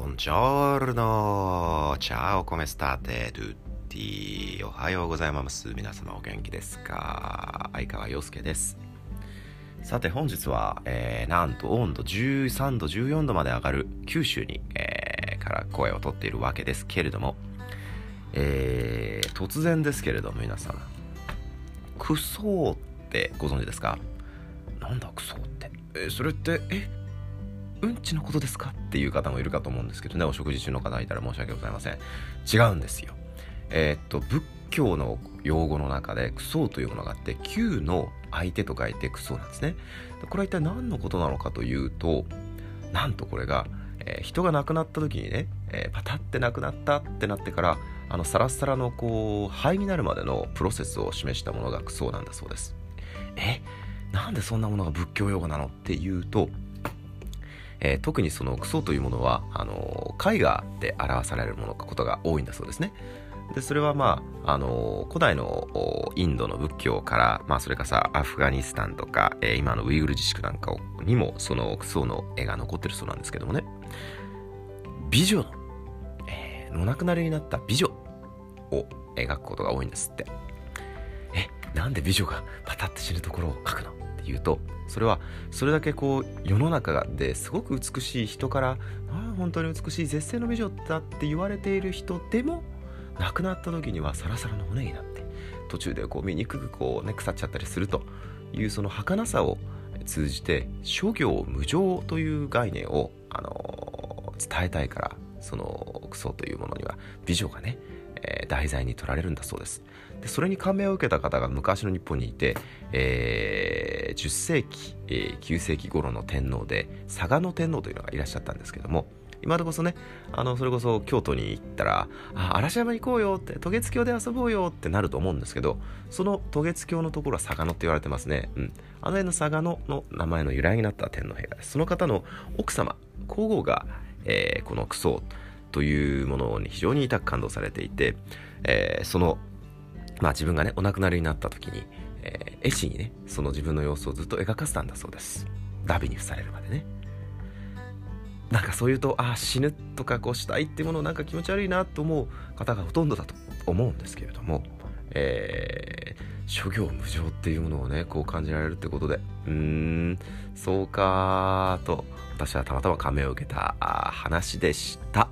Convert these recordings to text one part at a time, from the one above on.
Buongiorno! Ciao, come state tutti? おはようございます。皆様お元気ですか相川洋介です。さて本日は、えー、なんと温度13度、14度まで上がる九州に、えー、から声をとっているわけですけれども、えー、突然ですけれども皆様、クソってご存知ですかなんだクソって。えー、それって、えうんちのことですか？っていう方もいるかと思うんですけどね。お食事中の方いたら申し訳ございません。違うんですよ。えー、っと仏教の用語の中でクソというものがあって旧の相手と書いてクソなんですね。これは一体何のことなのかというとなんとこれが、えー、人が亡くなった時にね、えー、パタって亡くなったってなってからあのサラサラのこう灰になるまでのプロセスを示したものがクソなんだそうです。え？なんでそんなものが仏教用語なの？っていうとえー、特にそのクソというものはあの絵画で表されるものことが多いんだそうですね。でそれはまああの古代のインドの仏教から、まあ、それからさアフガニスタンとか、えー、今のウイグル自治区なんかにもそのクソの絵が残ってるそうなんですけどもね美女の、えー、お亡くなりになった美女を描くことが多いんですってえなんで美女がパタって死ぬところを描くの？っていうとそれはそれだけこう世の中ですごく美しい人からあ本当に美しい絶世の美女だって言われている人でも亡くなった時にはサラサラの骨になって途中でこう醜くこうね腐っちゃったりするというその儚さを通じて諸行無常という概念を、あのー、伝えたいからそのクソというものには美女がねえー、題材に取られるんだそうです。でそれに感銘を受けた方が昔の日本にいて、えー、10世紀、えー、9世紀頃の天皇で嵯峨野天皇というのがいらっしゃったんですけども今でこそねあのそれこそ京都に行ったら「あ嵐山行こうよ」って「渡月橋で遊ぼうよ」ってなると思うんですけどその渡月橋のところは嵯峨野って言われてますね、うん、あの辺の嵯峨野の名前の由来になった天皇陛下です。その方の奥様皇后が、えー、このクソというものに非常に痛く感動されていて、えー、その、まあ自分がね、お亡くなりになった時に、えー、絵師にね、その自分の様子をずっと描かせたんだそうです。ダビに付されるまでね。なんかそう言うと、ああ、死ぬとかこうしたいっていうものなんか気持ち悪いなと思う方がほとんどだと思うんですけれども、えー、諸行無常っていうものをね、こう感じられるってことで、うーん、そうかと、私はたまたま感銘を受けた話でした。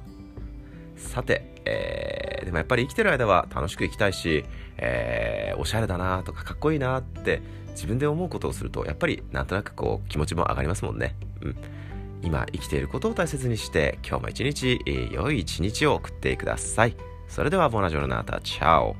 さて、えー、でもやっぱり生きてる間は楽しく生きたいし、えー、おしゃれだなとかかっこいいなって自分で思うことをするとやっぱりなんとなくこう気持ちも上がりますもんね。うん今生きていることを大切にして今日も一日、良い一日を送ってください。それではボナジョルナータチャオ